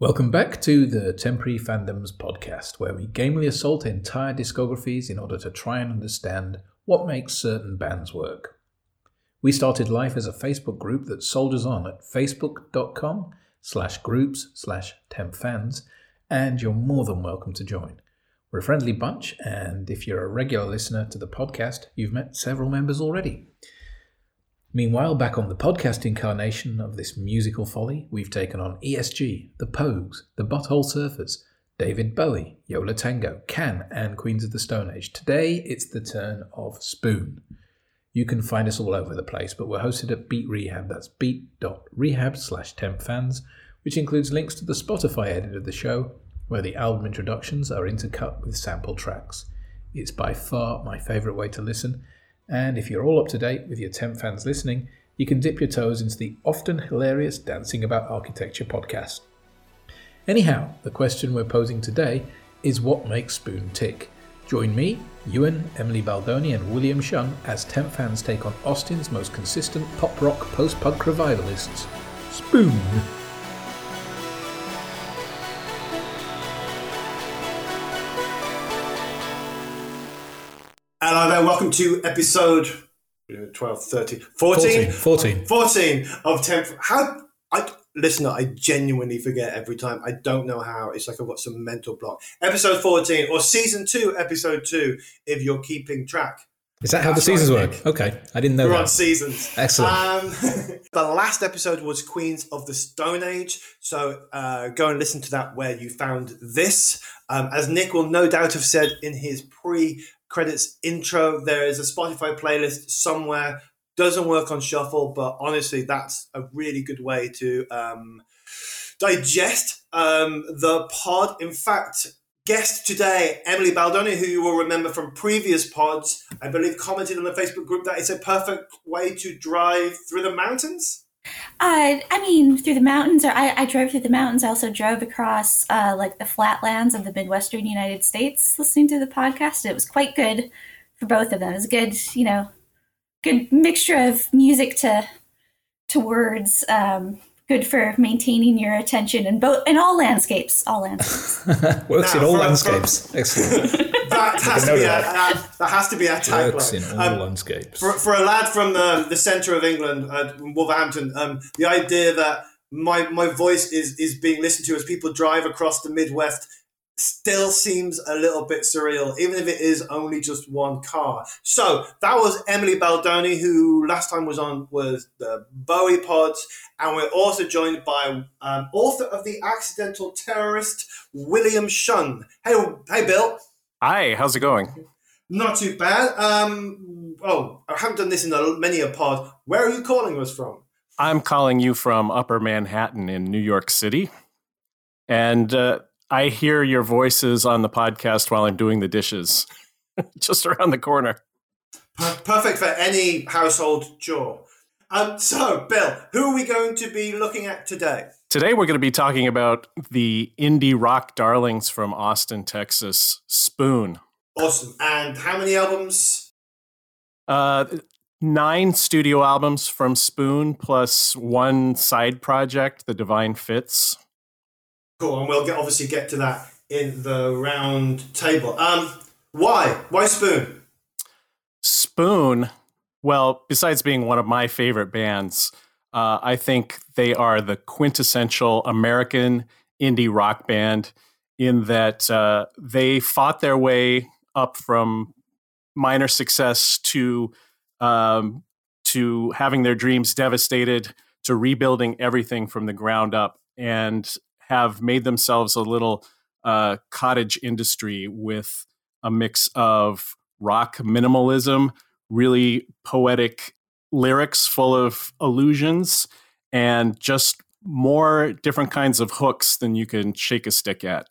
Welcome back to the Temporary Fandoms podcast, where we gamely assault entire discographies in order to try and understand what makes certain bands work. We started life as a Facebook group that soldiers on at facebook.com slash groups slash tempfans, and you're more than welcome to join. We're a friendly bunch, and if you're a regular listener to the podcast, you've met several members already. Meanwhile, back on the podcast incarnation of this musical folly, we've taken on ESG, The Pogues, The Butthole Surfers, David Bowie, Yo La Tengo, Can, and Queens of the Stone Age. Today, it's the turn of Spoon. You can find us all over the place, but we're hosted at Beat Rehab. That's beat.rehab slash tempfans, which includes links to the Spotify edit of the show, where the album introductions are intercut with sample tracks. It's by far my favourite way to listen, and if you're all up to date with your Temp fans listening, you can dip your toes into the often hilarious Dancing About Architecture podcast. Anyhow, the question we're posing today is what makes Spoon tick? Join me, Ewan, Emily Baldoni, and William Shunn as Temp fans take on Austin's most consistent pop rock post punk revivalists, Spoon. There, welcome to episode 12, 13, 14, 14. 14 of Temp. How, I, listener, I genuinely forget every time. I don't know how. It's like I've got some mental block. Episode 14 or season 2, episode 2, if you're keeping track. Is that how the That's I seasons work? Okay, I didn't know We're on seasons. Excellent. Um, the last episode was Queens of the Stone Age. So uh, go and listen to that where you found this. Um, as Nick will no doubt have said in his pre credits intro, there is a Spotify playlist somewhere. Doesn't work on shuffle, but honestly, that's a really good way to um, digest um, the pod. In fact, guest today, Emily Baldoni, who you will remember from previous pods, I believe commented on the Facebook group that it's a perfect way to drive through the mountains. Uh, I mean, through the mountains, or I, I drove through the mountains. I also drove across uh, like the flatlands of the Midwestern United States listening to the podcast. It was quite good for both of them. It was a good, you know, good mixture of music to to words. Um, good for maintaining your attention in both in all landscapes. All landscapes. Works in all for- landscapes. Excellent. That has to know be a, that. that has to be our Works in all Um, landscapes. for, for a lad from the, the centre of England, uh, Wolverhampton, um, the idea that my my voice is is being listened to as people drive across the Midwest still seems a little bit surreal, even if it is only just one car. So that was Emily Baldoni, who last time was on was the Bowie Pods, and we're also joined by um, author of the Accidental Terrorist, William Shunn. Hey, hey, Bill. Hi, how's it going? Not too bad. Um, oh, I haven't done this in a, many a pod. Where are you calling us from? I'm calling you from Upper Manhattan in New York City. And uh, I hear your voices on the podcast while I'm doing the dishes, just around the corner. Per- Perfect for any household chore. Um, so, Bill, who are we going to be looking at today? Today, we're going to be talking about the indie rock darlings from Austin, Texas, Spoon. Awesome. And how many albums? Uh, nine studio albums from Spoon, plus one side project, The Divine Fits. Cool. And we'll get, obviously get to that in the round table. Um, why? Why Spoon? Spoon, well, besides being one of my favorite bands, uh, I think they are the quintessential American indie rock band in that uh, they fought their way up from minor success to um, to having their dreams devastated to rebuilding everything from the ground up and have made themselves a little uh, cottage industry with a mix of rock minimalism, really poetic lyrics full of allusions, and just more different kinds of hooks than you can shake a stick at.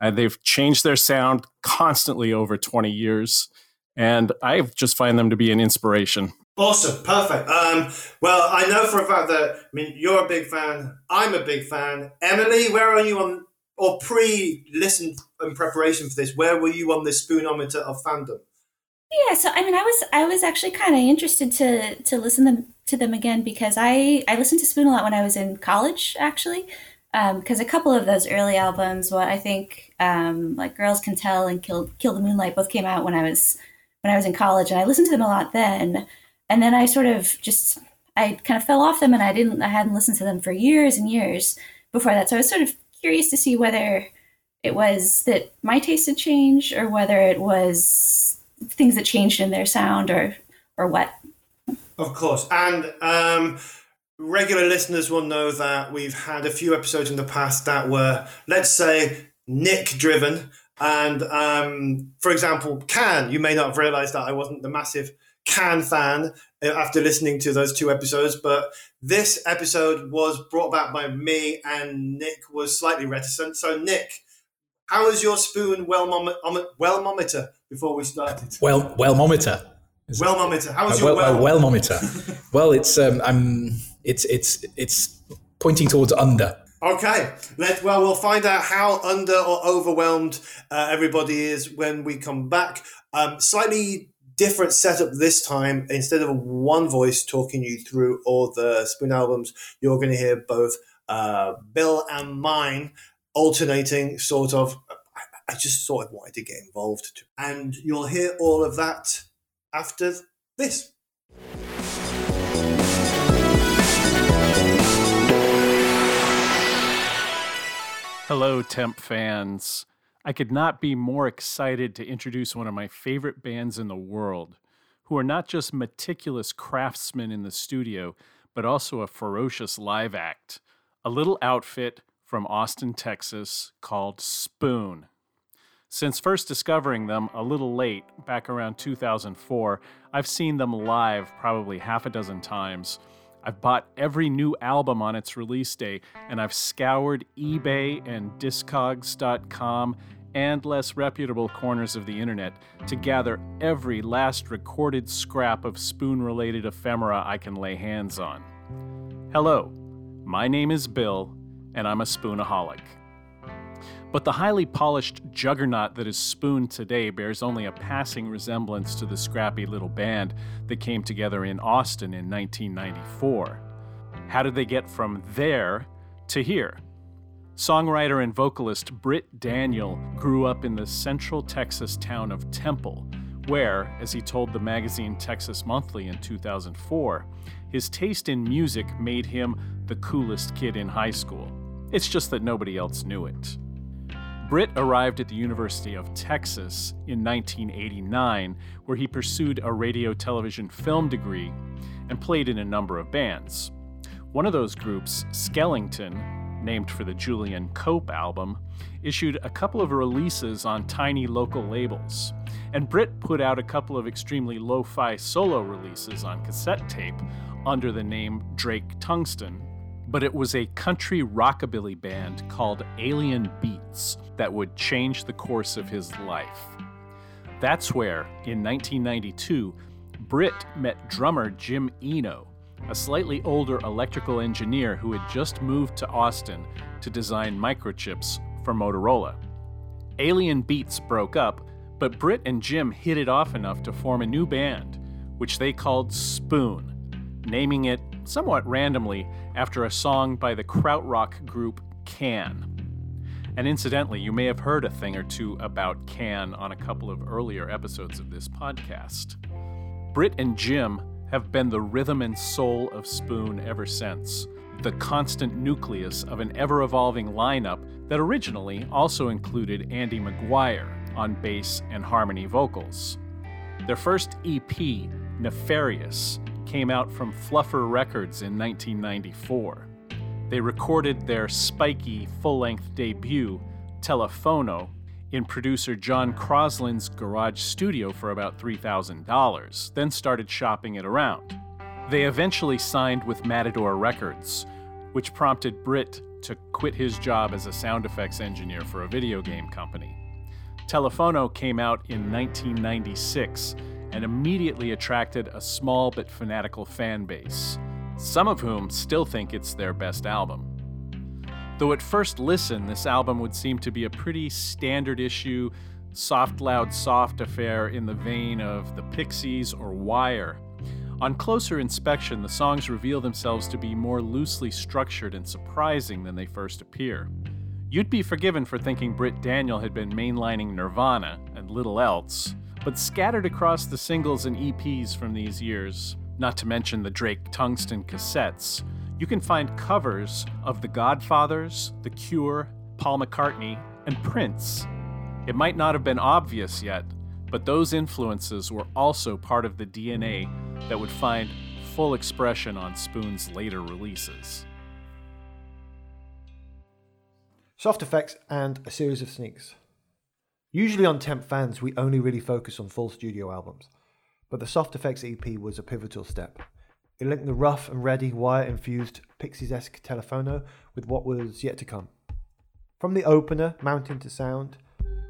And they've changed their sound constantly over 20 years. And I just find them to be an inspiration. Awesome, perfect. Um, well, I know for a fact that I mean you're a big fan. I'm a big fan. Emily, where are you on or pre-listen in preparation for this? Where were you on this spoonometer of fandom? Yeah, so I mean, I was I was actually kind of interested to to listen them to them again because I I listened to Spoon a lot when I was in college actually, because um, a couple of those early albums, what I think, um, like "Girls Can Tell" and "Kill Kill the Moonlight," both came out when I was when I was in college, and I listened to them a lot then. And then I sort of just I kind of fell off them, and I didn't I hadn't listened to them for years and years before that. So I was sort of curious to see whether it was that my taste had changed, or whether it was things that changed in their sound, or or what. Of course, and. Um regular listeners will know that we've had a few episodes in the past that were, let's say, Nick driven. And um, for example, Can, you may not have realized that I wasn't the massive Can fan after listening to those two episodes, but this episode was brought about by me and Nick was slightly reticent. So, Nick, how was your spoon well wellmometer before we started? Well, wellmometer. Wellmometer. How was a your well? well? wellmometer. well, it's um, I'm it's it's it's pointing towards under. Okay, let well we'll find out how under or overwhelmed uh, everybody is when we come back. Um, slightly different setup this time. Instead of one voice talking you through all the Spoon albums, you're going to hear both uh, Bill and mine alternating, sort of. I, just sort of wanted to get involved, and you'll hear all of that after this. Hello, Temp fans. I could not be more excited to introduce one of my favorite bands in the world, who are not just meticulous craftsmen in the studio, but also a ferocious live act. A little outfit from Austin, Texas called Spoon. Since first discovering them a little late, back around 2004, I've seen them live probably half a dozen times I've bought every new album on its release day, and I've scoured eBay and Discogs.com and less reputable corners of the internet to gather every last recorded scrap of spoon related ephemera I can lay hands on. Hello, my name is Bill, and I'm a spoonaholic. But the highly polished juggernaut that is Spoon today bears only a passing resemblance to the scrappy little band that came together in Austin in 1994. How did they get from there to here? Songwriter and vocalist Britt Daniel grew up in the central Texas town of Temple, where, as he told the magazine Texas Monthly in 2004, his taste in music made him the coolest kid in high school. It's just that nobody else knew it. Britt arrived at the University of Texas in 1989, where he pursued a radio, television, film degree and played in a number of bands. One of those groups, Skellington, named for the Julian Cope album, issued a couple of releases on tiny local labels. And Britt put out a couple of extremely lo fi solo releases on cassette tape under the name Drake Tungsten but it was a country rockabilly band called Alien Beats that would change the course of his life. That's where, in 1992, Britt met drummer Jim Eno, a slightly older electrical engineer who had just moved to Austin to design microchips for Motorola. Alien Beats broke up, but Britt and Jim hit it off enough to form a new band, which they called Spoon, naming it somewhat randomly after a song by the krautrock group Can. And incidentally, you may have heard a thing or two about Can on a couple of earlier episodes of this podcast. Britt and Jim have been the rhythm and soul of Spoon ever since, the constant nucleus of an ever evolving lineup that originally also included Andy Maguire on bass and harmony vocals. Their first EP, Nefarious, came out from Fluffer Records in 1994. They recorded their spiky full length debut, Telephono, in producer John Croslin's garage studio for about $3,000, then started shopping it around. They eventually signed with Matador Records, which prompted Britt to quit his job as a sound effects engineer for a video game company. Telephono came out in 1996 and immediately attracted a small but fanatical fan base, some of whom still think it's their best album. Though at first listen, this album would seem to be a pretty standard issue, soft, loud, soft affair in the vein of The Pixies or Wire. On closer inspection, the songs reveal themselves to be more loosely structured and surprising than they first appear. You'd be forgiven for thinking Britt Daniel had been mainlining Nirvana and little else, but scattered across the singles and EPs from these years, not to mention the Drake tungsten cassettes, you can find covers of The Godfathers, The Cure, Paul McCartney, and Prince. It might not have been obvious yet, but those influences were also part of the DNA that would find full expression on Spoon's later releases. Soft effects and a series of sneaks. Usually on Temp Fans, we only really focus on full studio albums, but the Soft Effects EP was a pivotal step. It linked the rough and ready, wire infused, Pixies esque Telephono with what was yet to come. From the opener, mountain to sound,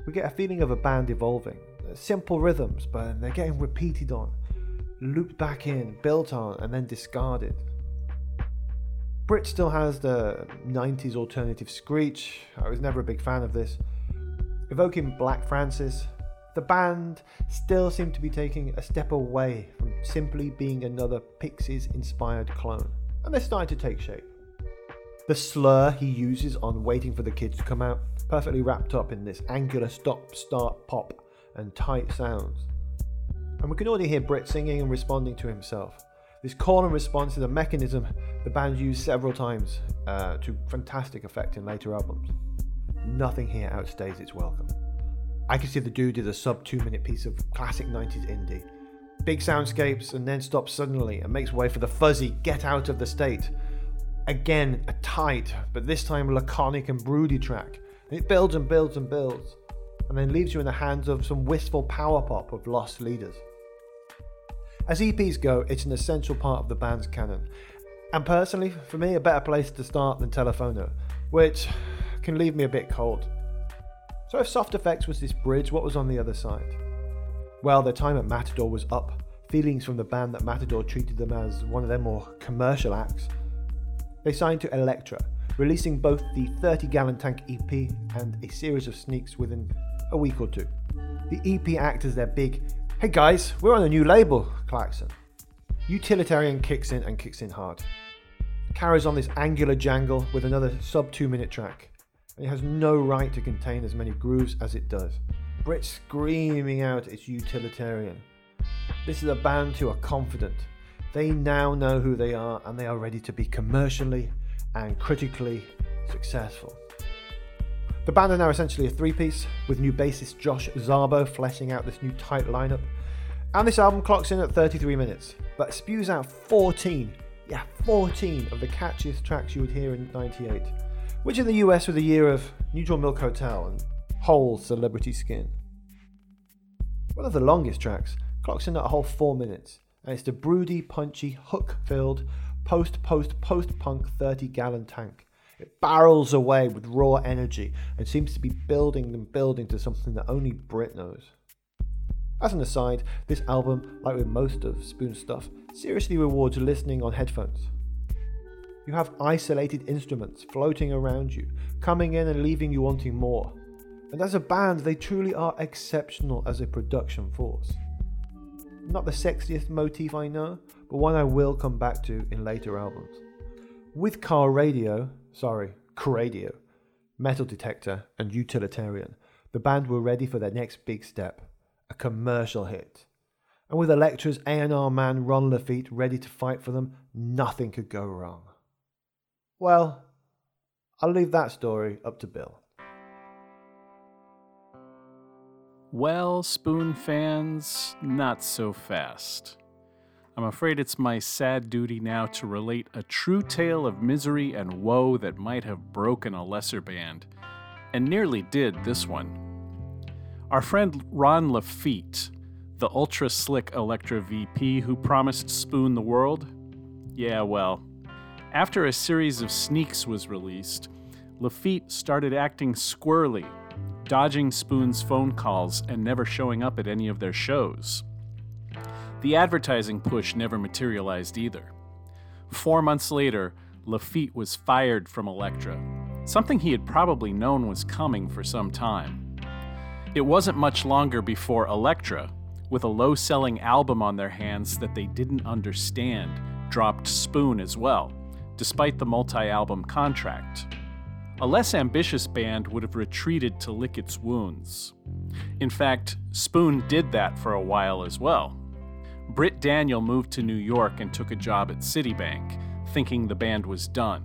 we get a feeling of a band evolving. Simple rhythms, but they're getting repeated on, looped back in, built on, and then discarded. Britt still has the 90s alternative screech. I was never a big fan of this. Evoking Black Francis, the band still seemed to be taking a step away from simply being another Pixies inspired clone, and they're starting to take shape. The slur he uses on waiting for the kids to come out, perfectly wrapped up in this angular stop start pop and tight sounds. And we can already hear Britt singing and responding to himself. This call and response is a mechanism the band used several times uh, to fantastic effect in later albums. Nothing here outstays its welcome. I can see the dude is a sub two minute piece of classic 90s indie. Big soundscapes and then stops suddenly and makes way for the fuzzy Get Out of the State. Again, a tight, but this time laconic and broody track. And it builds and builds and builds, and then leaves you in the hands of some wistful power pop of loss leaders. As EPs go, it's an essential part of the band's canon, and personally, for me, a better place to start than Telephono, which can leave me a bit cold. So, if Soft Effects was this bridge, what was on the other side? Well, their time at Matador was up. Feelings from the band that Matador treated them as one of their more commercial acts. They signed to Elektra, releasing both the 30 gallon tank EP and a series of sneaks within a week or two. The EP acts as their big, hey guys, we're on a new label, klaxon. Utilitarian kicks in and kicks in hard. Carries on this angular jangle with another sub two minute track, it has no right to contain as many grooves as it does. Britt screaming out it's utilitarian. This is a band who are confident. They now know who they are and they are ready to be commercially and critically successful. The band are now essentially a three piece, with new bassist Josh Zarbo fleshing out this new tight lineup. And this album clocks in at 33 minutes, but spews out 14, yeah, 14 of the catchiest tracks you would hear in 98, which in the US was a year of Neutral Milk Hotel and Hole Celebrity Skin. One of the longest tracks clocks in at a whole 4 minutes, and it's the broody, punchy, hook filled, post post post punk 30 gallon tank. It barrels away with raw energy and seems to be building and building to something that only Britt knows. As an aside, this album, like with most of Spoon's stuff, seriously rewards listening on headphones. You have isolated instruments floating around you, coming in and leaving you wanting more. And as a band, they truly are exceptional as a production force. Not the sexiest motif I know, but one I will come back to in later albums. With Car Radio, sorry, Cradio, Metal Detector, and Utilitarian, the band were ready for their next big step a commercial hit. And with Elektra's A&R man Ron Laffitte ready to fight for them, nothing could go wrong. Well, I'll leave that story up to Bill. Well, Spoon fans, not so fast. I'm afraid it's my sad duty now to relate a true tale of misery and woe that might have broken a lesser band, and nearly did this one. Our friend Ron Laffitte, the ultra slick Elektra VP who promised Spoon the world? Yeah, well, after a series of sneaks was released, Laffitte started acting squirrely dodging Spoon's phone calls and never showing up at any of their shows. The advertising push never materialized either. Four months later, Laffitte was fired from Elektra, something he had probably known was coming for some time. It wasn't much longer before Elektra, with a low selling album on their hands that they didn't understand, dropped Spoon as well, despite the multi album contract. A less ambitious band would have retreated to lick its wounds. In fact, Spoon did that for a while as well. Britt Daniel moved to New York and took a job at Citibank, thinking the band was done.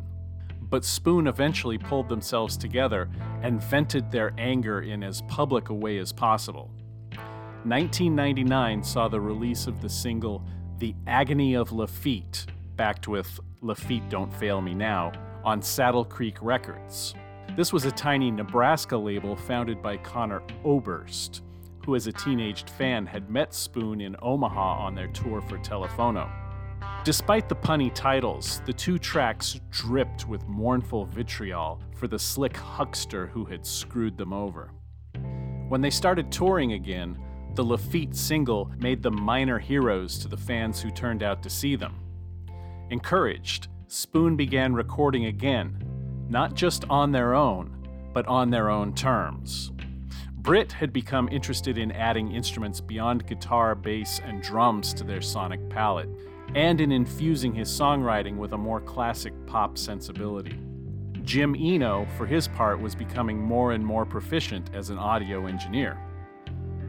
But Spoon eventually pulled themselves together and vented their anger in as public a way as possible. 1999 saw the release of the single The Agony of Laffitte, backed with Laffitte Don't Fail Me Now, on Saddle Creek Records. This was a tiny Nebraska label founded by Conor Oberst, who as a teenaged fan had met Spoon in Omaha on their tour for Telephono. Despite the punny titles, the two tracks dripped with mournful vitriol for the slick huckster who had screwed them over. When they started touring again, the Laffitte single made them minor heroes to the fans who turned out to see them. Encouraged, Spoon began recording again, not just on their own, but on their own terms. Britt had become interested in adding instruments beyond guitar, bass, and drums to their sonic palette, and in infusing his songwriting with a more classic pop sensibility. Jim Eno, for his part, was becoming more and more proficient as an audio engineer.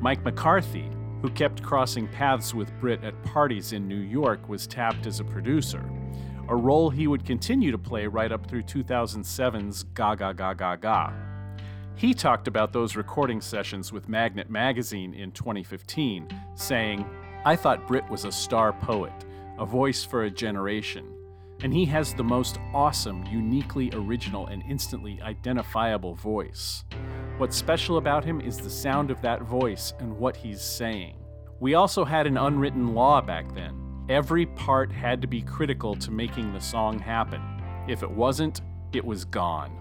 Mike McCarthy, who kept crossing paths with Britt at parties in New York, was tapped as a producer, a role he would continue to play right up through 2007's Gaga Gaga Gaga. He talked about those recording sessions with Magnet Magazine in 2015, saying, I thought Britt was a star poet, a voice for a generation, and he has the most awesome, uniquely original, and instantly identifiable voice. What's special about him is the sound of that voice and what he's saying. We also had an unwritten law back then. Every part had to be critical to making the song happen. If it wasn't, it was gone.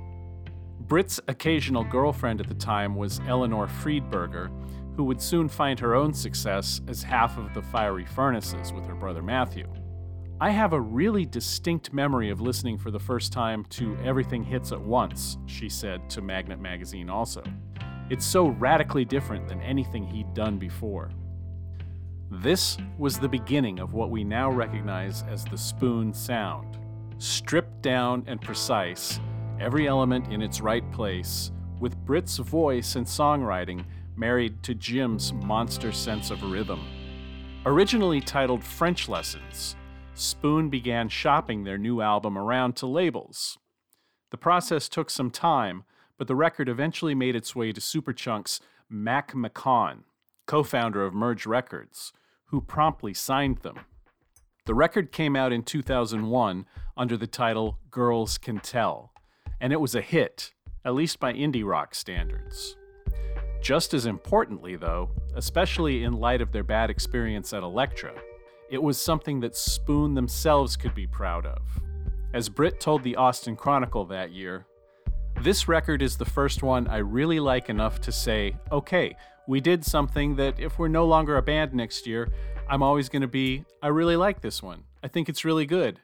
Britt's occasional girlfriend at the time was Eleanor Friedberger, who would soon find her own success as half of the Fiery Furnaces with her brother Matthew. I have a really distinct memory of listening for the first time to Everything Hits at Once, she said to Magnet Magazine also. It's so radically different than anything he'd done before. This was the beginning of what we now recognize as the spoon sound. Stripped down and precise, every element in its right place, with Britt's voice and songwriting married to Jim's monster sense of rhythm. Originally titled French Lessons, Spoon began shopping their new album around to labels. The process took some time, but the record eventually made its way to Superchunk's Mac McCaughan, co founder of Merge Records, who promptly signed them. The record came out in 2001 under the title Girls Can Tell, and it was a hit, at least by indie rock standards. Just as importantly, though, especially in light of their bad experience at Elektra, it was something that Spoon themselves could be proud of. As Britt told the Austin Chronicle that year, this record is the first one I really like enough to say, okay, we did something that if we're no longer a band next year, I'm always going to be, I really like this one. I think it's really good.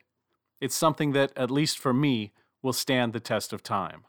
It's something that, at least for me, will stand the test of time.